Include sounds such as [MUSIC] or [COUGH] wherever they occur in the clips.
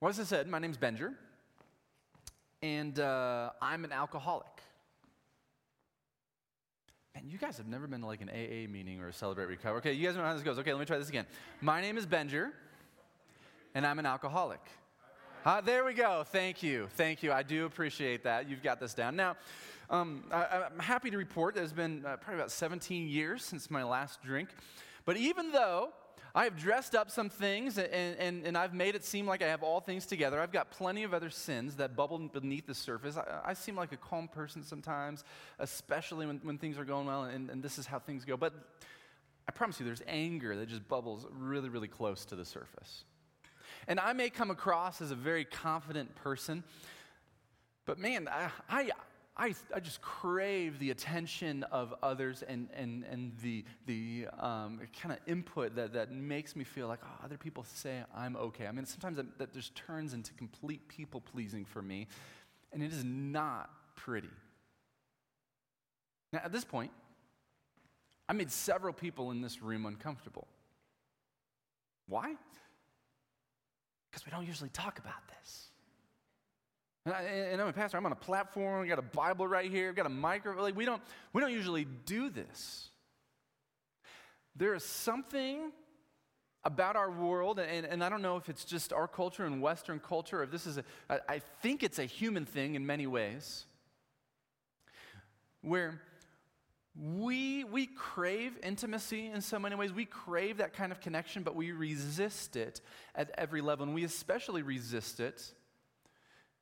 Well, as I said, my name's Benjer, and uh, I'm an alcoholic. And you guys have never been to like an AA meeting or a Celebrate Recover. Okay, you guys know how this goes. Okay, let me try this again. My name is Benjer, and I'm an alcoholic. Uh, there we go. Thank you. Thank you. I do appreciate that. You've got this down. Now, um, I, am happy to report that it's been uh, probably about 17 years since my last drink. But even though I have dressed up some things and, and, and I've made it seem like I have all things together. I've got plenty of other sins that bubble beneath the surface. I, I seem like a calm person sometimes, especially when, when things are going well and, and this is how things go. But I promise you, there's anger that just bubbles really, really close to the surface. And I may come across as a very confident person, but man, I, I, I, I just crave the attention of others and, and, and the, the um, kind of input that, that makes me feel like, oh, other people say I'm okay. I mean, sometimes that, that just turns into complete people pleasing for me, and it is not pretty. Now, at this point, I made several people in this room uncomfortable. Why? Because we don't usually talk about this. And, I, and I'm a pastor, I'm on a platform, we got a Bible right here, we've got a microphone. Like we don't, we don't usually do this. There is something about our world, and, and I don't know if it's just our culture and Western culture, or if this is a, I think it's a human thing in many ways, where we, we crave intimacy in so many ways. We crave that kind of connection, but we resist it at every level. And we especially resist it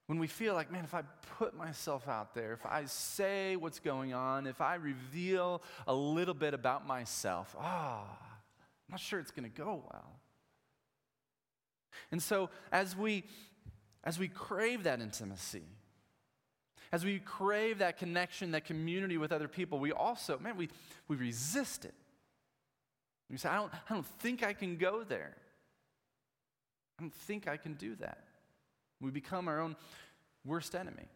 when we feel like, man, if I put myself out there, if I say what's going on, if I reveal a little bit about myself, ah, oh, I'm not sure it's going to go well. And so as we as we crave that intimacy, as we crave that connection, that community with other people, we also, man, we, we resist it. We say, I don't, I don't think I can go there. I don't think I can do that. We become our own worst enemy.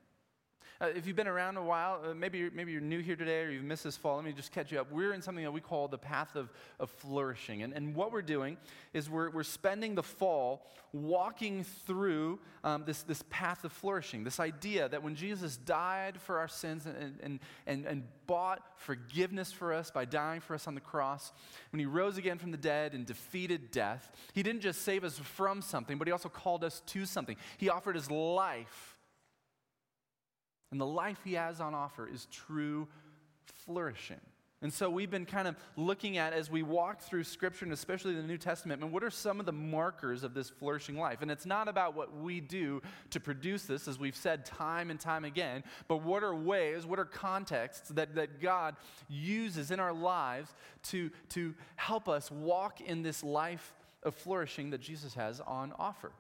Uh, if you've been around a while, uh, maybe, you're, maybe you're new here today or you've missed this fall, let me just catch you up. We're in something that we call the path of, of flourishing. And, and what we're doing is we're, we're spending the fall walking through um, this, this path of flourishing, this idea that when Jesus died for our sins and, and, and, and bought forgiveness for us by dying for us on the cross, when he rose again from the dead and defeated death, he didn't just save us from something, but he also called us to something. He offered his life and the life he has on offer is true flourishing. And so we've been kind of looking at as we walk through Scripture, and especially the New Testament, and what are some of the markers of this flourishing life? And it's not about what we do to produce this, as we've said time and time again, but what are ways, what are contexts that, that God uses in our lives to, to help us walk in this life of flourishing that Jesus has on offer.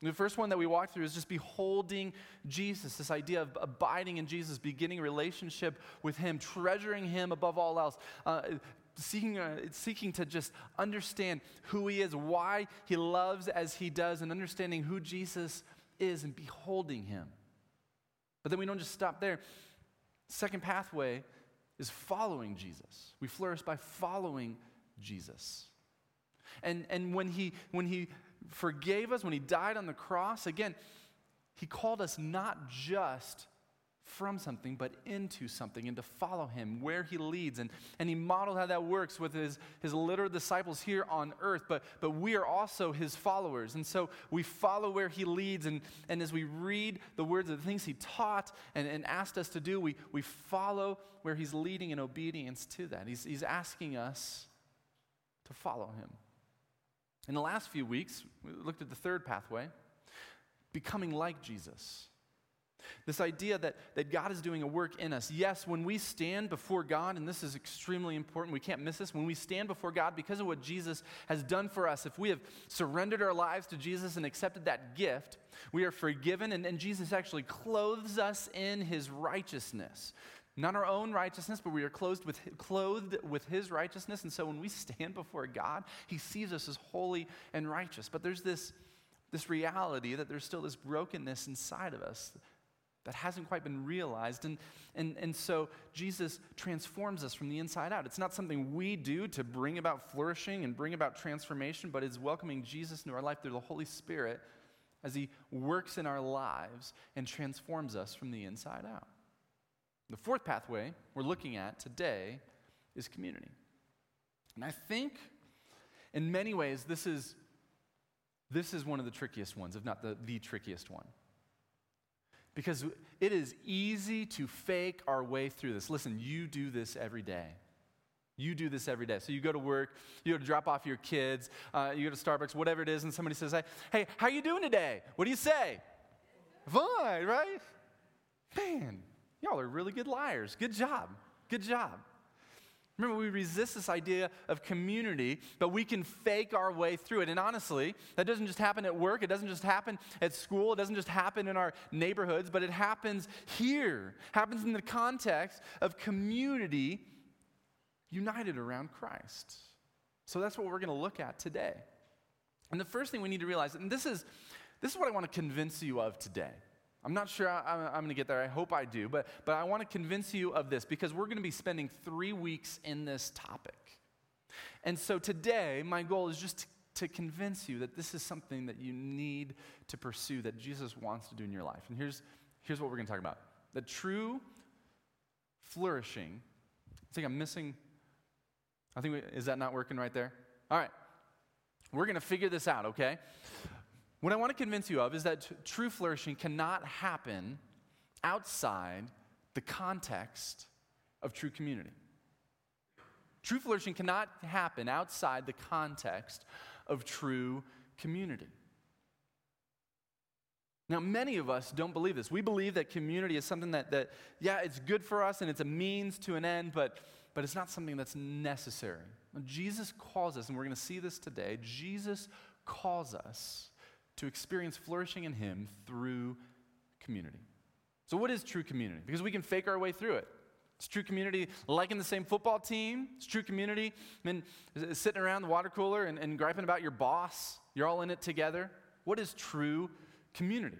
The first one that we walked through is just beholding Jesus, this idea of abiding in Jesus, beginning relationship with Him, treasuring Him above all else, uh, seeking, uh, seeking to just understand who He is, why He loves as He does, and understanding who Jesus is and beholding Him. But then we don't just stop there. Second pathway is following Jesus. We flourish by following Jesus. And, and when, he, when he forgave us, when He died on the cross, again, He called us not just from something, but into something, and to follow Him where He leads. And, and He modeled how that works with His, his little disciples here on earth, but, but we are also His followers. And so we follow where He leads. And, and as we read the words of the things He taught and, and asked us to do, we, we follow where He's leading in obedience to that. He's, he's asking us to follow Him. In the last few weeks, we looked at the third pathway becoming like Jesus. This idea that, that God is doing a work in us. Yes, when we stand before God, and this is extremely important, we can't miss this. When we stand before God because of what Jesus has done for us, if we have surrendered our lives to Jesus and accepted that gift, we are forgiven, and, and Jesus actually clothes us in his righteousness. Not our own righteousness, but we are clothed with, clothed with His righteousness. And so when we stand before God, He sees us as holy and righteous. But there's this, this reality that there's still this brokenness inside of us that hasn't quite been realized. And, and, and so Jesus transforms us from the inside out. It's not something we do to bring about flourishing and bring about transformation, but it's welcoming Jesus into our life through the Holy Spirit as He works in our lives and transforms us from the inside out. The fourth pathway we're looking at today is community. And I think in many ways this is, this is one of the trickiest ones, if not the, the trickiest one. Because it is easy to fake our way through this. Listen, you do this every day. You do this every day. So you go to work, you go to drop off your kids, uh, you go to Starbucks, whatever it is, and somebody says, hey, how are you doing today? What do you say? Fine, right? Man, y'all are really good liars. Good job. Good job. Remember, we resist this idea of community, but we can fake our way through it. And honestly, that doesn't just happen at work, it doesn't just happen at school, it doesn't just happen in our neighborhoods, but it happens here. Happens in the context of community united around Christ. So that's what we're going to look at today. And the first thing we need to realize, and this is, this is what I want to convince you of today. I'm not sure I, am going to get there. I hope I do. But, but I want to convince you of this because we're going to be spending three weeks in this topic. And so today, my goal is just to, to convince you that this is something that you need to pursue, that Jesus wants to do in your life. And here's, here's what we're going to talk about the true flourishing. I think I'm missing I think, we, is that not working right there? All right. We're going to figure this out, okay? What I want to convince you of is that t- true flourishing cannot happen outside the context of true community. True flourishing cannot happen outside the context of true community. Now, many of us don't believe this. We believe that community is something that, that, yeah, it's good for us and it's a means to an end, but but it's not something that's necessary. Jesus calls us, and we're going to see this today. Jesus calls us to experience flourishing in Him through community. So, what is true community? Because we can fake our way through it. It's true community liking the same football team. It's true community I mean, sitting around the water cooler and, and griping about your boss. You're all in it together. What is true community?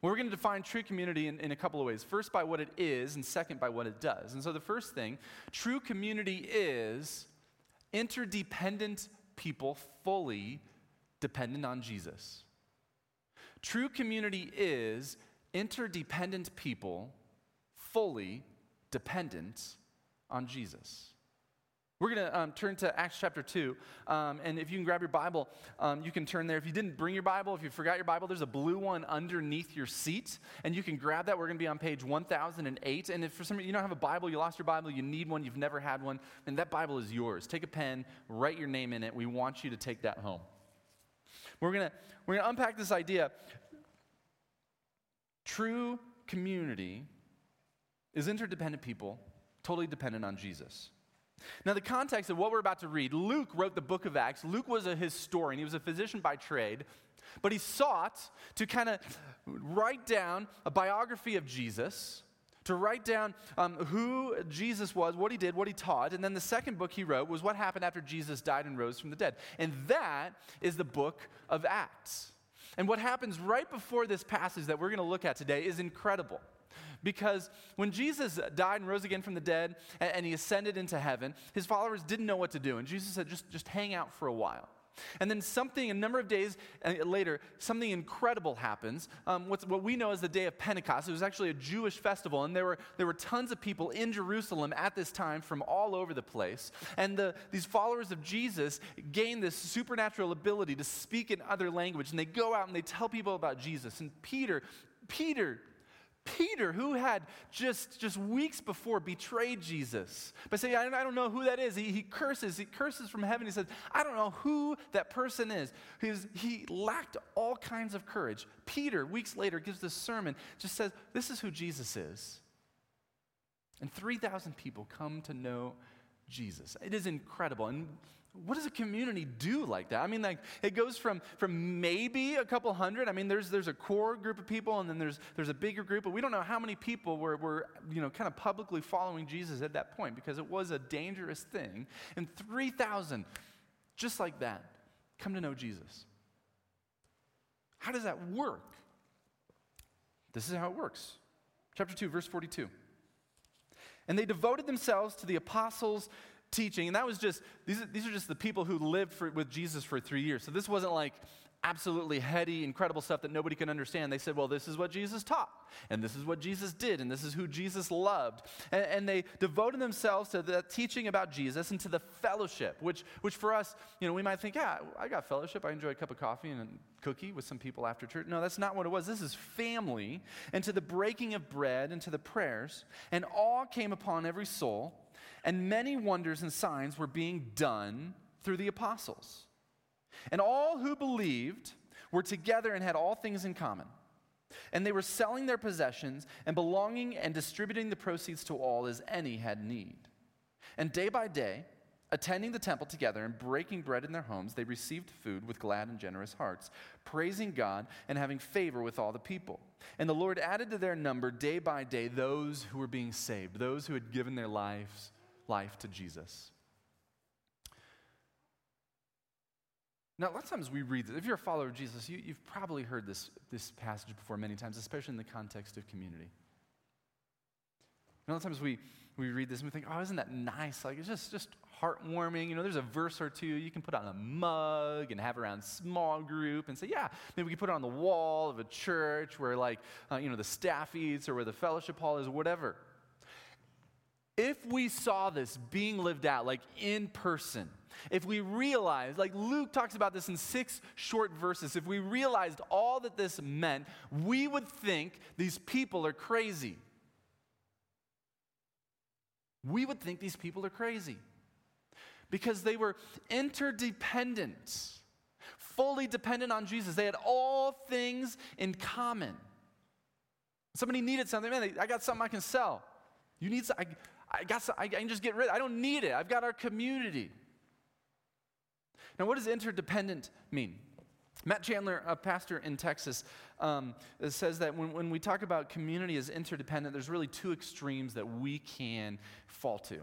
Well, we're going to define true community in, in a couple of ways. First, by what it is, and second, by what it does. And so, the first thing true community is interdependent people fully dependent on Jesus. True community is interdependent people fully dependent on Jesus. We're going to um, turn to Acts chapter 2. Um, and if you can grab your Bible, um, you can turn there. If you didn't bring your Bible, if you forgot your Bible, there's a blue one underneath your seat. And you can grab that. We're going to be on page 1008. And if for some reason you don't have a Bible, you lost your Bible, you need one, you've never had one, then that Bible is yours. Take a pen, write your name in it. We want you to take that home. We're going we're going to unpack this idea. True community is interdependent people, totally dependent on Jesus. Now, the context of what we're about to read Luke wrote the book of Acts. Luke was a historian, he was a physician by trade, but he sought to kind of write down a biography of Jesus, to write down um, who Jesus was, what he did, what he taught. And then the second book he wrote was what happened after Jesus died and rose from the dead. And that is the book of Acts. And what happens right before this passage that we're going to look at today is incredible. Because when Jesus died and rose again from the dead and, and he ascended into heaven, his followers didn't know what to do. And Jesus said, just, just hang out for a while. And then something, a number of days uh, later, something incredible happens. Um, what we know as the day of Pentecost. It was actually a Jewish festival, and there were, there were tons of people in Jerusalem at this time from all over the place. And the, these followers of Jesus gain this supernatural ability to speak in other language, and they go out and they tell people about Jesus. And Peter, Peter Peter, who had just, just weeks before betrayed Jesus by saying, I, don't know who that is. He, he, curses, he curses from heaven. He says, I don't know who that person is. He, he lacked all kinds of courage. Peter, weeks later, gives this sermon, just says, This is who Jesus is. And 3,000 people come to know Jesus. It is incredible. And what does a community do like that? I mean, like it goes from, from maybe a couple hundred. I mean, there's, there's a core group of people, and then there's, there's a bigger group, but we don't know how many people were, were you know, kind of publicly following Jesus at that point because it was a dangerous thing. And 3,000, just like that, come to know Jesus. How does that work? This is how it works. Chapter 2, verse 42. And they devoted themselves to the apostles' teaching, and that was just, these are, these are just the people who lived for, with Jesus for three years. So this wasn't like absolutely heady, incredible stuff that nobody can understand. They said, well, this is what Jesus taught, and this is what Jesus did, and this is who Jesus loved. And, and they devoted themselves to the teaching about Jesus and to the fellowship, which, which for us, you know, we might think, yeah, I got fellowship. I enjoy a cup of coffee and a cookie with some people after church. No, that's not what it was. This is family, and to the breaking of bread and to the prayers, and awe came upon every soul, and many wonders and signs were being done through the apostles. And all who believed were together and had all things in common. And they were selling their possessions and belonging and distributing the proceeds to all as any had need. And day by day, attending the temple together and breaking bread in their homes, they received food with glad and generous hearts, praising God and having favor with all the people. And the Lord added to their number day by day those who were being saved, those who had given their lives life to Jesus. Now, a lot of times we read this. If you're a follower of Jesus, you, have probably heard this, this passage before many times, especially in the context of community. a lot of times we, we read this and we think, oh, isn't that nice? Like, it's just, just heartwarming. You know, there's a verse or two you can put on a mug and have around small group and say, yeah, maybe we can put it on the wall of a church where, like, uh, you know, the staff eats or where the fellowship hall is or whatever. If we saw this being lived out, like in person, if we realized, like Luke talks about this in six short verses, if we realized all that this meant, we would think these people are crazy. We would think these people are crazy because they were interdependent, fully dependent on Jesus. They had all things in common. Somebody needed something, man, I got something I can sell. You need something, I got some, I can just get rid. I don't need it. I've got our community. Now, what does interdependent mean? Matt Chandler, a pastor in Texas, um, says that when, when we talk about community as interdependent, there's really two extremes that we can fall to.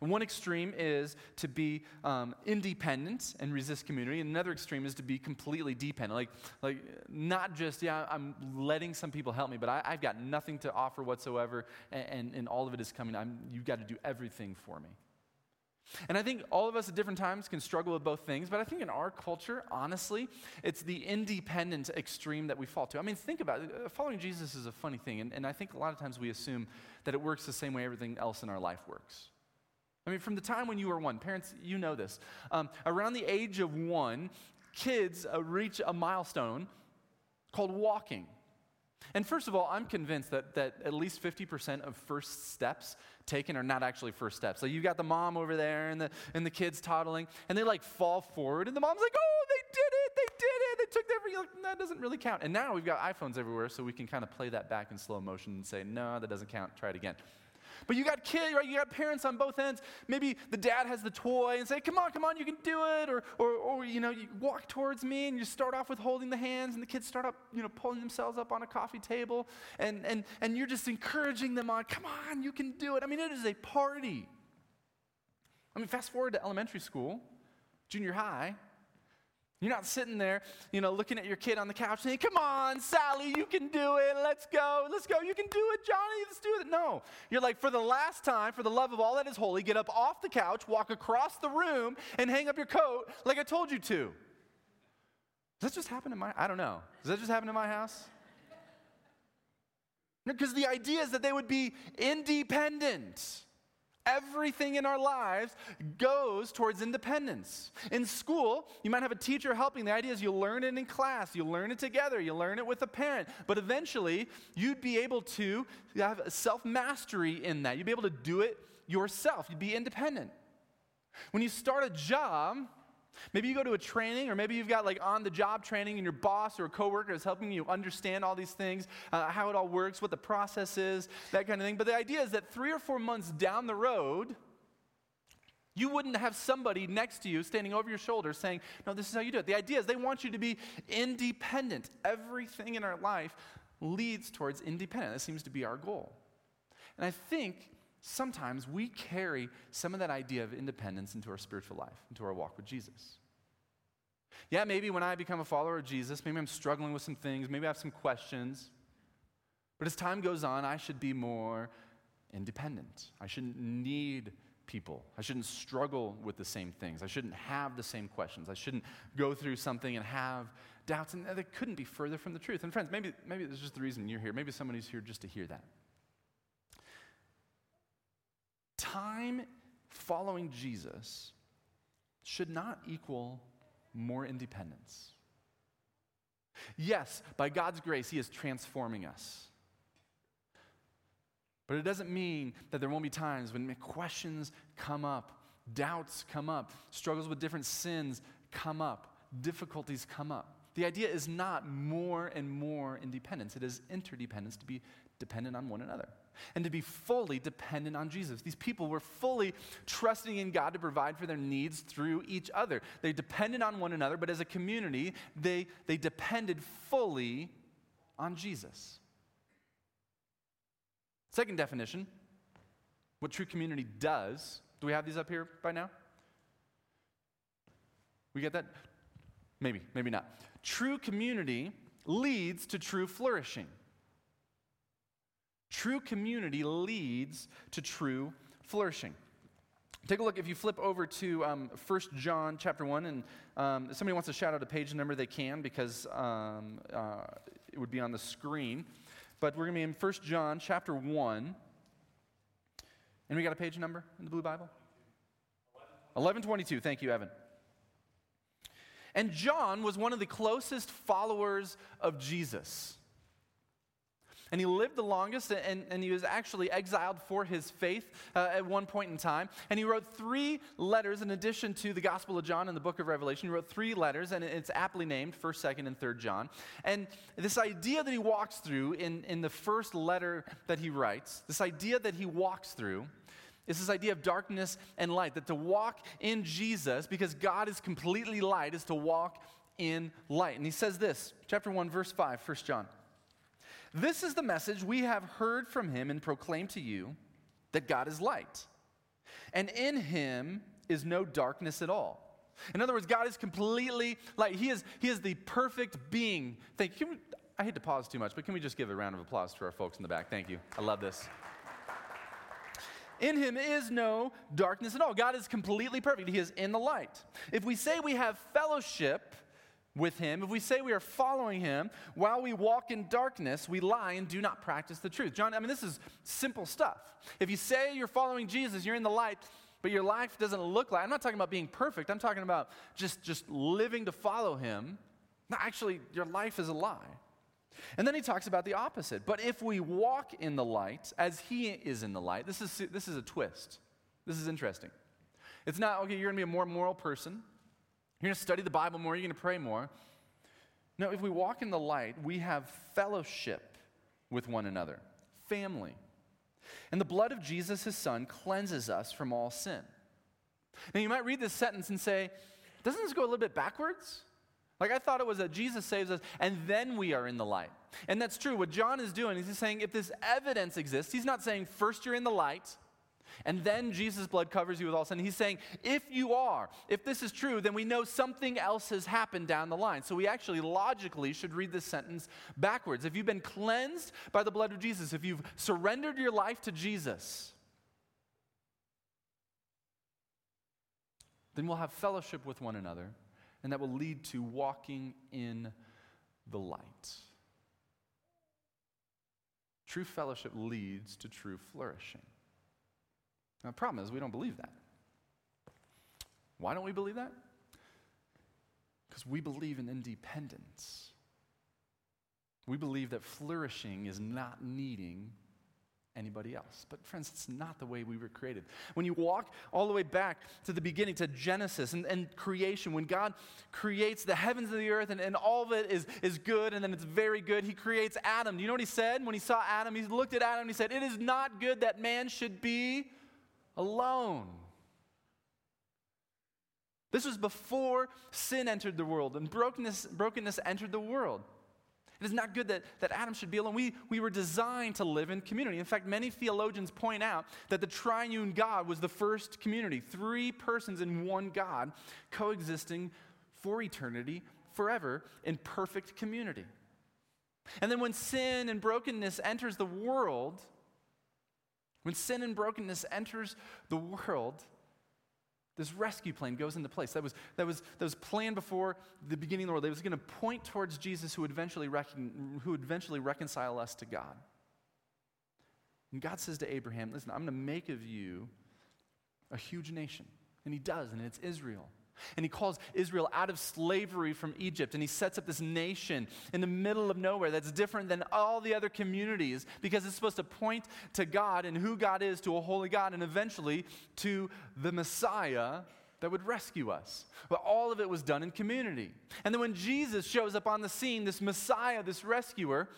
And one extreme is to be um, independent and resist community. And another extreme is to be completely dependent. Like, like not just, yeah, I'm letting some people help me, but I, have got nothing to offer whatsoever, and, and, and all of it is coming. I'm, you've got to do everything for me. And I think all of us at different times can struggle with both things, but I think in our culture, honestly, it's the independent extreme that we fall to. I mean, think about it. Uh, following Jesus is a funny thing, and, and I think a lot of times we assume that it works the same way everything else in our life works. I mean, from the time when you were one, parents, you know this. Um, around the age of one, kids uh, reach a milestone called walking. And first of all, I'm convinced that, that at least 50% of first steps taken are not actually first steps. So you've got the mom over there and the, and the kids toddling, and they like fall forward, and the mom's like, oh, they did it, they did it, they took their, like, that doesn't really count. And now we've got iPhones everywhere, so we can kind of play that back in slow motion and say, no, that doesn't count, try it again. But you got kids, right? You got parents on both ends. Maybe the dad has the toy and say, come on, come on, you can do it. Or, or, or you know, you walk towards me and you start off with holding the hands and the kids start up, you know, pulling themselves up on a coffee table. And, and, and you're just encouraging them on, come on, you can do it. I mean, it is a party. I mean, fast forward to elementary school, junior high, you're not sitting there, you know, looking at your kid on the couch saying, Come on, Sally, you can do it. Let's go. Let's go. You can do it, Johnny. Let's do it. No. You're like, For the last time, for the love of all that is holy, get up off the couch, walk across the room, and hang up your coat like I told you to. Does that just happen in my I don't know. Does that just happen in my house? Because the idea is that they would be independent. Everything in our lives goes towards independence. In school, you might have a teacher helping. The idea is you learn it in class, you learn it together, you learn it with a parent. But eventually, you'd be able to have self mastery in that. You'd be able to do it yourself, you'd be independent. When you start a job, Maybe you go to a training, or maybe you've got like on the job training, and your boss or a coworker is helping you understand all these things, uh, how it all works, what the process is, that kind of thing. But the idea is that three or four months down the road, you wouldn't have somebody next to you standing over your shoulder saying, No, this is how you do it. The idea is they want you to be independent. Everything in our life leads towards independence. That seems to be our goal. And I think sometimes we carry some of that idea of independence into our spiritual life, into our walk with Jesus. Yeah, maybe when I become a follower of Jesus, maybe I'm struggling with some things, maybe I have some questions. But as time goes on, I should be more independent. I shouldn't need people. I shouldn't struggle with the same things. I shouldn't have the same questions. I shouldn't go through something and have doubts. And that couldn't be further from the truth. And friends, maybe, maybe this is just the reason you're here. Maybe somebody's here just to hear that. Time following Jesus should not equal more independence. Yes, by God's grace, He is transforming us. But it doesn't mean that there won't be times when questions come up, doubts come up, struggles with different sins come up, difficulties come up. The idea is not more and more independence, it is interdependence to be dependent on one another and to be fully dependent on Jesus. These people were fully trusting in God to provide for their needs through each other. They depended on one another, but as a community, they, they depended fully on Jesus. Second definition what true community does. Do we have these up here by now? We get that? Maybe, maybe not. True community leads to true flourishing. True community leads to true flourishing. Take a look, if you flip over to um, 1 John chapter 1, and um, somebody wants to shout out a page number, they can because um, uh, it would be on the screen. But we're going to be in 1 John chapter 1. And we got a page number in the Blue Bible? 1122. Thank you, Evan. And John was one of the closest followers of Jesus. And he lived the longest, and, and he was actually exiled for his faith uh, at one point in time. And he wrote three letters in addition to the Gospel of John and the book of Revelation. He wrote three letters, and it's aptly named 1st, 2nd, and 3rd John. And this idea that he walks through in, in the first letter that he writes, this idea that he walks through, is this idea of darkness and light. That to walk in Jesus, because God is completely light, is to walk in light. And he says this, chapter 1, verse 5, 1 John. This is the message we have heard from him and proclaimed to you that God is light, and in him is no darkness at all. In other words, God is completely light. He is, he is the perfect being. Thank you. I hate to pause too much, but can we just give a round of applause to our folks in the back? Thank you. I love this. In him is no darkness at all. God is completely perfect. He is in the light. If we say we have fellowship with him, if we say we are following him while we walk in darkness, we lie and do not practice the truth. John, I mean, this is simple stuff. If you say you're following Jesus, you're in the light, but your life doesn't look like, I'm not talking about being perfect, I'm talking about just, just living to follow him. No, actually, your life is a lie. And then he talks about the opposite. But if we walk in the light as he is in the light, this is, this is a twist. This is interesting. It's not, okay, you're going to be a more moral person. You're going to study the Bible more. You're going to pray more. No, if we walk in the light, we have fellowship with one another, family. And the blood of Jesus, his son, cleanses us from all sin. Now, you might read this sentence and say, doesn't this go a little bit backwards? Like I thought it was that Jesus saves us and then we are in the light. And that's true. What John is doing is he's saying if this evidence exists, he's not saying first you're in the light and then Jesus' blood covers you with all sin. He's saying, if you are, if this is true, then we know something else has happened down the line. So we actually logically should read this sentence backwards. If you've been cleansed by the blood of Jesus, if you've surrendered your life to Jesus, then we'll have fellowship with one another, and that will lead to walking in the light. True fellowship leads to true flourishing. Now, the problem is we don't believe that. Why don't we believe that? Because we believe in independence. We believe that flourishing is not needing anybody else. But, friends, it's not the way we were created. When you walk all the way back to the beginning, to Genesis and, and creation, when God creates the heavens and the earth and, and all of it is, is good and then it's very good, He creates Adam. Do you know what He said when He saw Adam? He looked at Adam and He said, It is not good that man should be alone. This was before sin entered the world and brokenness, brokenness entered the world. It is not good that, that Adam should be alone. We, we were designed to live in community. In fact, many theologians point out that the triune God was the first community three persons in one God coexisting for eternity, forever, in perfect community. And then when sin and brokenness enters the world, When sin and brokenness enters the world, this rescue plan goes into place. That was, that was, that was planned before the beginning of the world. It was going to point towards Jesus who would, eventually recon, who would eventually reconcile us to God. And God says to Abraham, Listen, I'm going to make of you a huge nation. And he does, and it's Israel. And he calls Israel out of slavery from Egypt, and he sets up this nation in the middle of nowhere that's different than all the other communities because it's supposed to point to God and who God is, to a holy God, and eventually to the Messiah that would rescue us. But all of it was done in community. And then when Jesus shows up on the scene, this Messiah, this rescuer,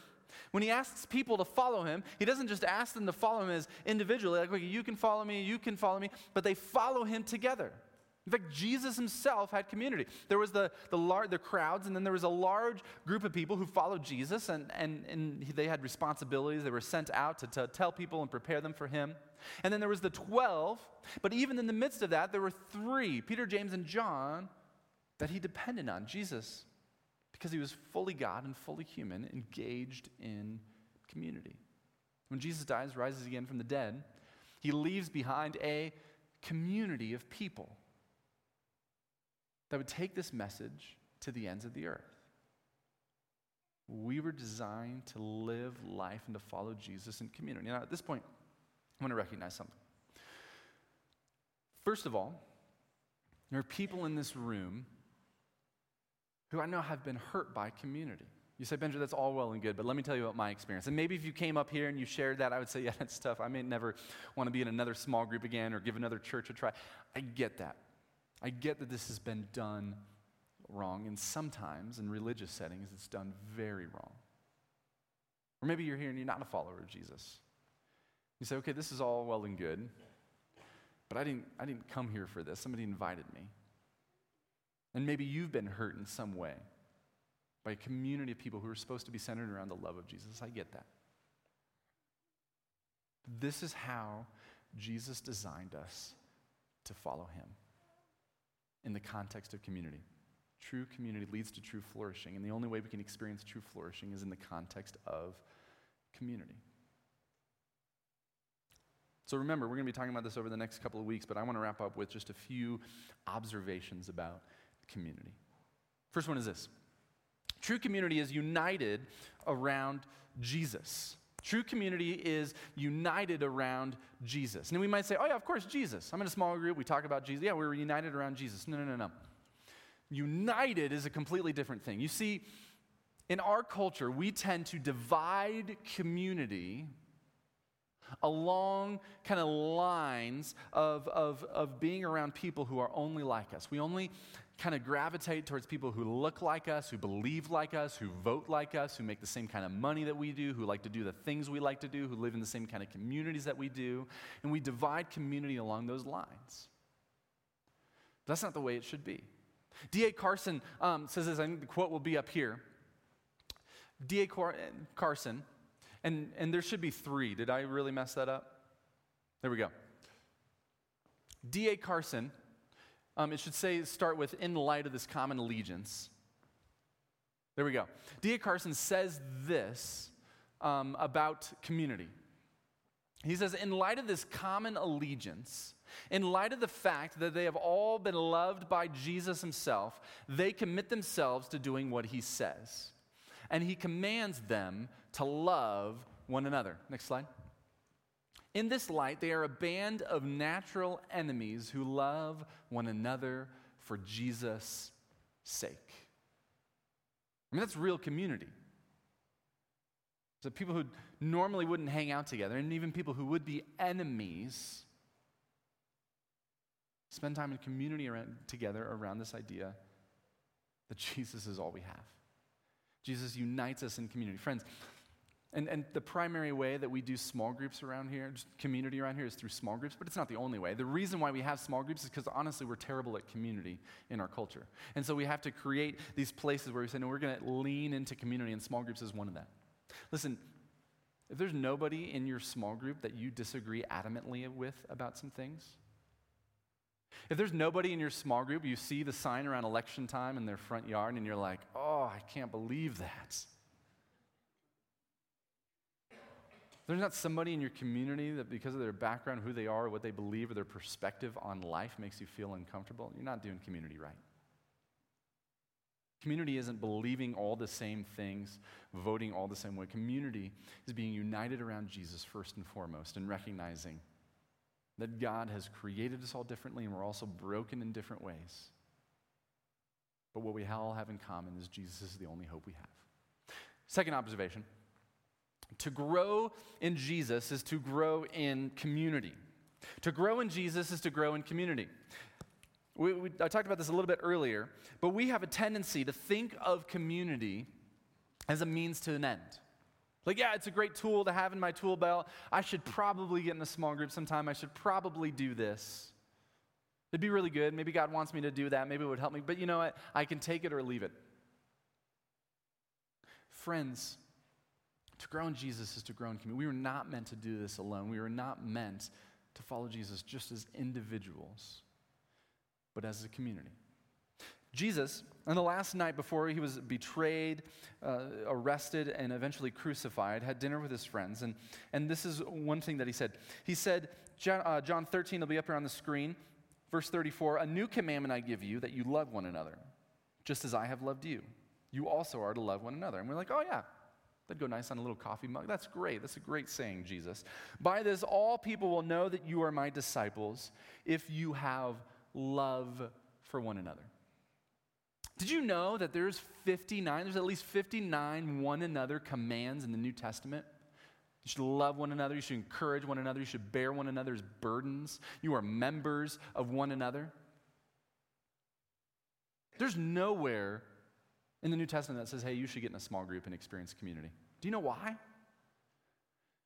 when he asks people to follow him, he doesn't just ask them to follow him as individually, like, okay, you can follow me, you can follow me, but they follow him together. In fact, Jesus himself had community. There was the, the, lar- the crowds, and then there was a large group of people who followed Jesus, and, and, and they had responsibilities. They were sent out to, to tell people and prepare them for him. And then there was the 12, but even in the midst of that, there were three Peter, James, and John that he depended on Jesus because he was fully God and fully human, engaged in community. When Jesus dies, rises again from the dead, he leaves behind a community of people that would take this message to the ends of the earth. We were designed to live life and to follow Jesus in community. Now, at this point, I want to recognize something. First of all, there are people in this room who I know have been hurt by community. You say, Benja, that's all well and good, but let me tell you about my experience. And maybe if you came up here and you shared that, I would say, yeah, that's tough. I may never want to be in another small group again or give another church a try. I get that. I get that this has been done wrong, and sometimes in religious settings, it's done very wrong. Or maybe you're here and you're not a follower of Jesus. You say, okay, this is all well and good, but I didn't, I didn't come here for this. Somebody invited me. And maybe you've been hurt in some way by a community of people who are supposed to be centered around the love of Jesus. I get that. This is how Jesus designed us to follow him in the context of community. True community leads to true flourishing, and the only way we can experience true flourishing is in the context of community. So remember, we're going to be talking about this over the next couple of weeks, but I want to wrap up with just a few observations about community. First one is this true community is united around Jesus. True community is united around Jesus. And we might say, oh, yeah, of course, Jesus. I'm in a small group. We talk about Jesus. Yeah, we're united around Jesus. No, no, no, no. United is a completely different thing. You see, in our culture, we tend to divide community along kind of lines of, of, of being around people who are only like us. We only kind of gravitate towards people who look like us, who believe like us, who vote like us, who make the same kind of money that we do, who like to do the things we like to do, who live in the same kind of communities that we do. And we divide community along those lines. But that's not the way it should be. D.A. Carson um, says this, I think the quote will be up here. D.A. Car- Carson, and, and there should be three. Did I really mess that up? There we go. D.A. Carson um, it should say, start with, in light of this common allegiance. There we go. D.A. Carson says this um, about community. He says, in light of this common allegiance, in light of the fact that they have all been loved by Jesus himself, they commit themselves to doing what he says. And he commands them to love one another. Next slide. In this light, they are a band of natural enemies who love one another for Jesus' sake. I mean, that's real community. So, people who normally wouldn't hang out together, and even people who would be enemies, spend time in community around, together around this idea that Jesus is all we have. Jesus unites us in community. Friends, and, and the primary way that we do small groups around here, community around here, is through small groups, but it's not the only way. The reason why we have small groups is because honestly, we're terrible at community in our culture. And so we have to create these places where we say, no, we're going to lean into community, and small groups is one of that. Listen, if there's nobody in your small group that you disagree adamantly with about some things, if there's nobody in your small group, you see the sign around election time in their front yard, and you're like, oh, I can't believe that There's not somebody in your community that, because of their background, who they are, what they believe, or their perspective on life makes you feel uncomfortable. You're not doing community right. Community isn't believing all the same things, voting all the same way. Community is being united around Jesus first and foremost and recognizing that God has created us all differently and we're also broken in different ways. But what we all have in common is Jesus is the only hope we have. Second observation to grow in Jesus is to grow in community. To grow in Jesus is to grow in community. We, we, I talked about this a little bit earlier, but we have a tendency to think of community as a means to an end. Like, yeah, it's a great tool to have in my tool belt. I should probably get in a small group sometime. I should probably do this. It'd be really good. Maybe God wants me to do that. Maybe it would help me. But you know what? I can take it or leave it. Friends, to grow in Jesus is to grow in community. We were not meant to do this alone. We were not meant to follow Jesus just as individuals, but as a community. Jesus, on the last night before he was betrayed, uh, arrested, and eventually crucified, had dinner with his friends. And, and this is one thing that he said. He said, John, uh, John 13, it'll be up here on the screen, verse 34 A new commandment I give you, that you love one another, just as I have loved you. You also are to love one another. And we're like, oh, yeah, that'd go nice on a little coffee mug. That's great. That's a great saying, Jesus. By this, all people will know that you are my disciples if you have love for one another. Did you know that there's 59, there's at least 59 one another commands in the New Testament? You should love one another. You should encourage one another. You should bear one another's burdens. You are members of one another. There's nowhere in the New Testament that says, hey, you should get in a small group and experience community. Do you know why?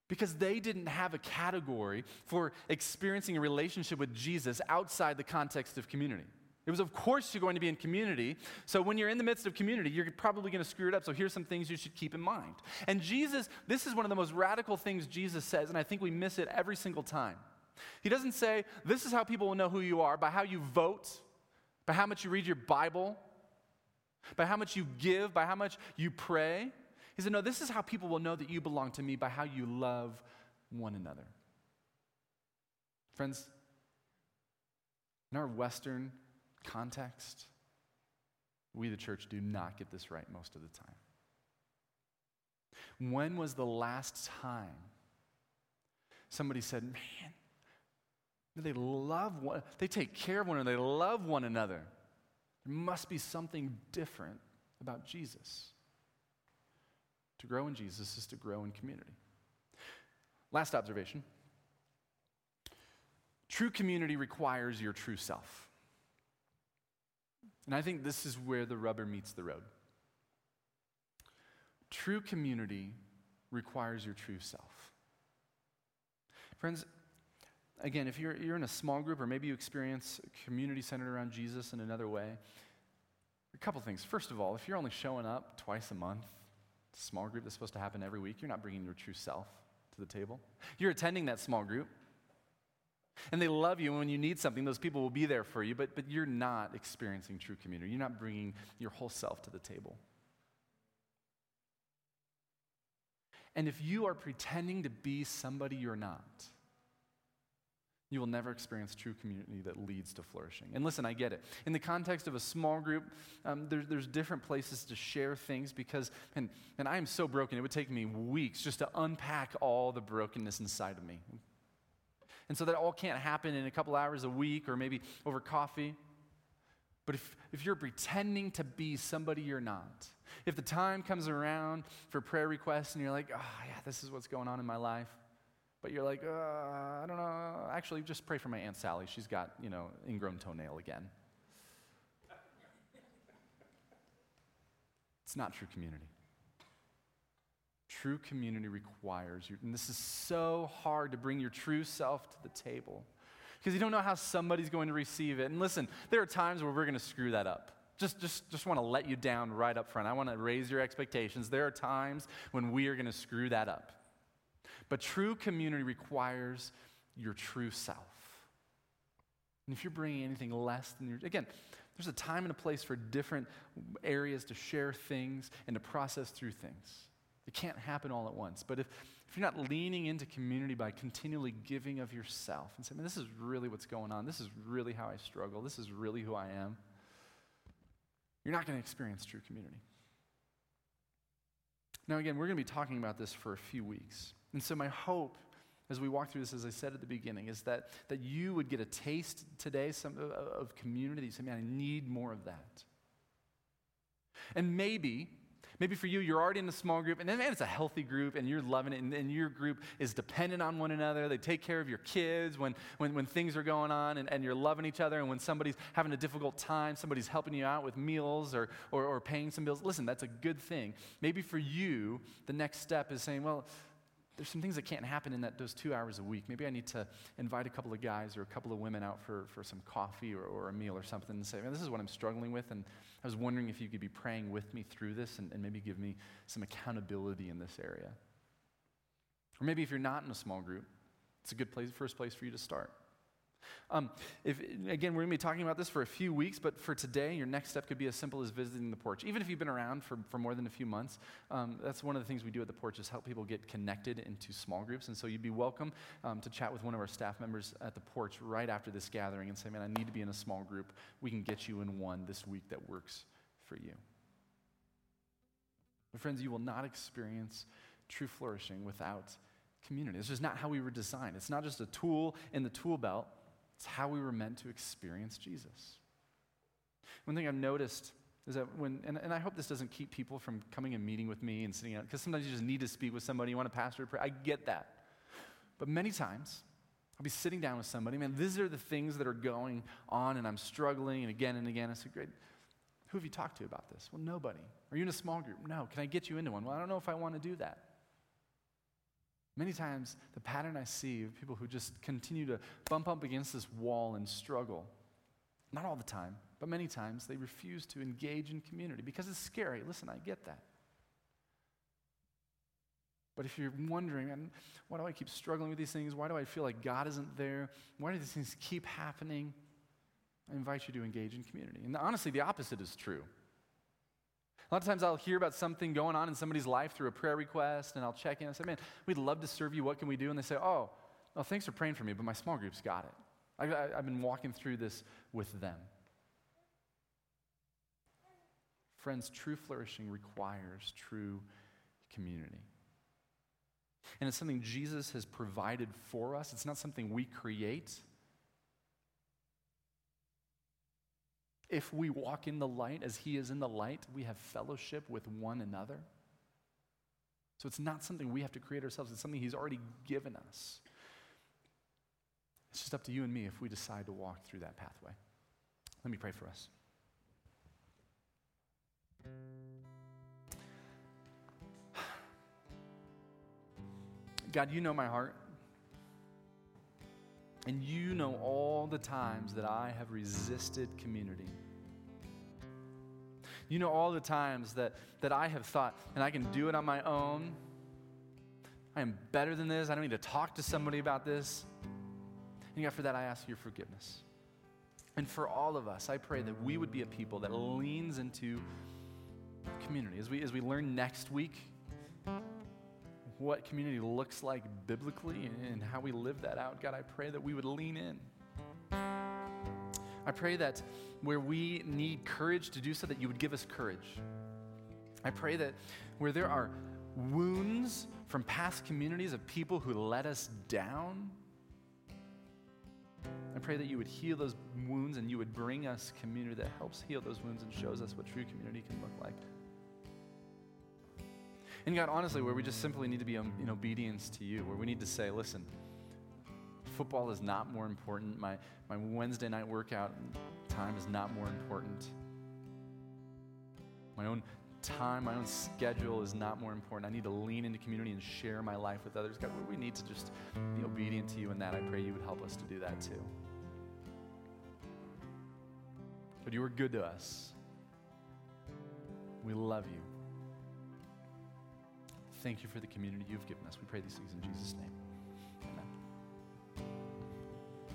Because they didn't have a category for experiencing a relationship with Jesus outside the context of community. It was, of course, you're going to be in community. So when you're in the midst of community, you're probably going to screw it up. So here's some things you should keep in mind. And Jesus, this is one of the most radical things Jesus says, and I think we miss it every single time. He doesn't say, this is how people will know who you are by how you vote, by how much you read your Bible, by how much you give, by how much you pray. He said, no, this is how people will know that you belong to me by how you love one another. Friends, in our Western context, we, the church, do not get this right most of the time. When was the last time somebody said, Man, they love one, they take care of one another, they love one another? There must be something different about Jesus. To grow in Jesus is to grow in community. Last observation true community requires your true self. And I think this is where the rubber meets the road. True community requires your true self. Friends, again, if you're, you're in a small group or maybe you experience community centered around Jesus in another way, a couple things. First of all, if you're only showing up twice a month, a small group that's supposed to happen every week, you're not bringing your true self to the table. You're attending that small group, and they love you, and when you need something, those people will be there for you, but, but you're not experiencing true community. You're not bringing your whole self to the table. And if you are pretending to be somebody you're not, you will never experience true community that leads to flourishing. And listen, I get it. In the context of a small group, um, there, there's different places to share things because, and, and I am so broken, it would take me weeks just to unpack all the brokenness inside of me. And so that all can't happen in a couple hours a week or maybe over coffee. But if, if you're pretending to be somebody you're not, if the time comes around for prayer requests and you're like, oh, yeah, this is what's going on in my life, but you're like, uh, I don't know, actually, just pray for my Aunt Sally. She's got, you know, ingrown toenail again. [LAUGHS] it's not true community. True community requires you, and this is so hard to bring your true self to the table because you don't know how somebody's going to receive it. And listen, there are times where we're going to screw that up. Just, just, just want to let you down right up front. I want to raise your expectations. There are times when we are going to screw that up. But true community requires your true self. And if you're bringing anything less than your, again, there's a time and a place for different areas to share things and to process through things. It can't happen all at once. But if, if you're not leaning into community by continually giving of yourself and saying, this is really what's going on, this is really how I struggle, this is really who I am, you're not going to experience true community. Now, again, we're going to be talking about this for a few weeks. And so, my hope as we walk through this, as I said at the beginning, is that, that you would get a taste today some, of, community. You say, man, I need more of that. And maybe, maybe for you, you're already in a small group, and then, man, it's a healthy group, and you're loving it, and, and your group is dependent on one another. They take care of your kids when, when, when things are going on, and, and you're loving each other, and when somebody's having a difficult time, somebody's helping you out with meals or, or, or paying some bills. Listen, that's a good thing. Maybe for you, the next step is saying, well, there's some things that can't happen in that, those two hours a week. Maybe I need to invite a couple of guys or a couple of women out for, for some coffee or, or a meal or something and say, man, this is what I'm struggling with. And I was wondering if you could be praying with me through this and, and maybe give me some accountability in this area. Or maybe if you're not in a small group, it's a good place, first place for you to start. Um, if, again, we're going to be talking about this for a few weeks, but for today, your next step could be as simple as visiting the porch. Even if you've been around for, for more than a few months, um, that's one of the things we do at the porch is help people get connected into small groups. And so you'd be welcome um, to chat with one of our staff members at the porch right after this gathering and say, man, I need to be in a small group. We can get you in one this week that works for you. But friends, you will not experience true flourishing without community. This is not how we were designed. It's not just a tool in the tool belt. It's how we were meant to experience Jesus. One thing I've noticed is that when, and, and I hope this doesn't keep people from coming and meeting with me and sitting out, because sometimes you just need to speak with somebody, you want a pastor to pray. I get that. But many times, I'll be sitting down with somebody, man, these are the things that are going on, and I'm struggling, and again and again. I said, great. Who have you talked to about this? Well, nobody. Are you in a small group? No. Can I get you into one? Well, I don't know if I want to do that. Many times, the pattern I see of people who just continue to bump up against this wall and struggle, not all the time, but many times, they refuse to engage in community because it's scary. Listen, I get that. But if you're wondering, and why do I keep struggling with these things? Why do I feel like God isn't there? Why do these things keep happening? I invite you to engage in community. And honestly, the opposite is true. A lot of times I'll hear about something going on in somebody's life through a prayer request, and I'll check in and say, Man, we'd love to serve you. What can we do? And they say, Oh, well, thanks for praying for me, but my small group's got it. I, have been walking through this with them. Friends, true flourishing requires true community. And it's something Jesus has provided for us, it's not something we create. If we walk in the light as He is in the light, we have fellowship with one another. So it's not something we have to create ourselves, it's something He's already given us. It's just up to you and me if we decide to walk through that pathway. Let me pray for us. God, you know my heart. And you know all the times that I have resisted community. You know all the times that, that I have thought, and I can do it on my own. I am better than this. I don't need to talk to somebody about this. And God, for that, I ask your forgiveness. And for all of us, I pray that we would be a people that leans into community. As we, as we learn next week what community looks like biblically and how we live that out, God, I pray that we would lean in. I pray that where we need courage to do so, that you would give us courage. I pray that where there are wounds from past communities of people who let us down, I pray that you would heal those wounds and you would bring us community that helps heal those wounds and shows us what true community can look like. And God, honestly, where we just simply need to be um, in obedience to you, where we need to say, listen, football is not more important. My, my Wednesday night workout time is not more important. My own time, my own schedule is not more important. I need to lean into community and share my life with others. God, we need to just be obedient to you in that. I pray you would help us to do that too. But you are good to us. We love you. Thank you for the community you've given us. We pray these things in Jesus' name.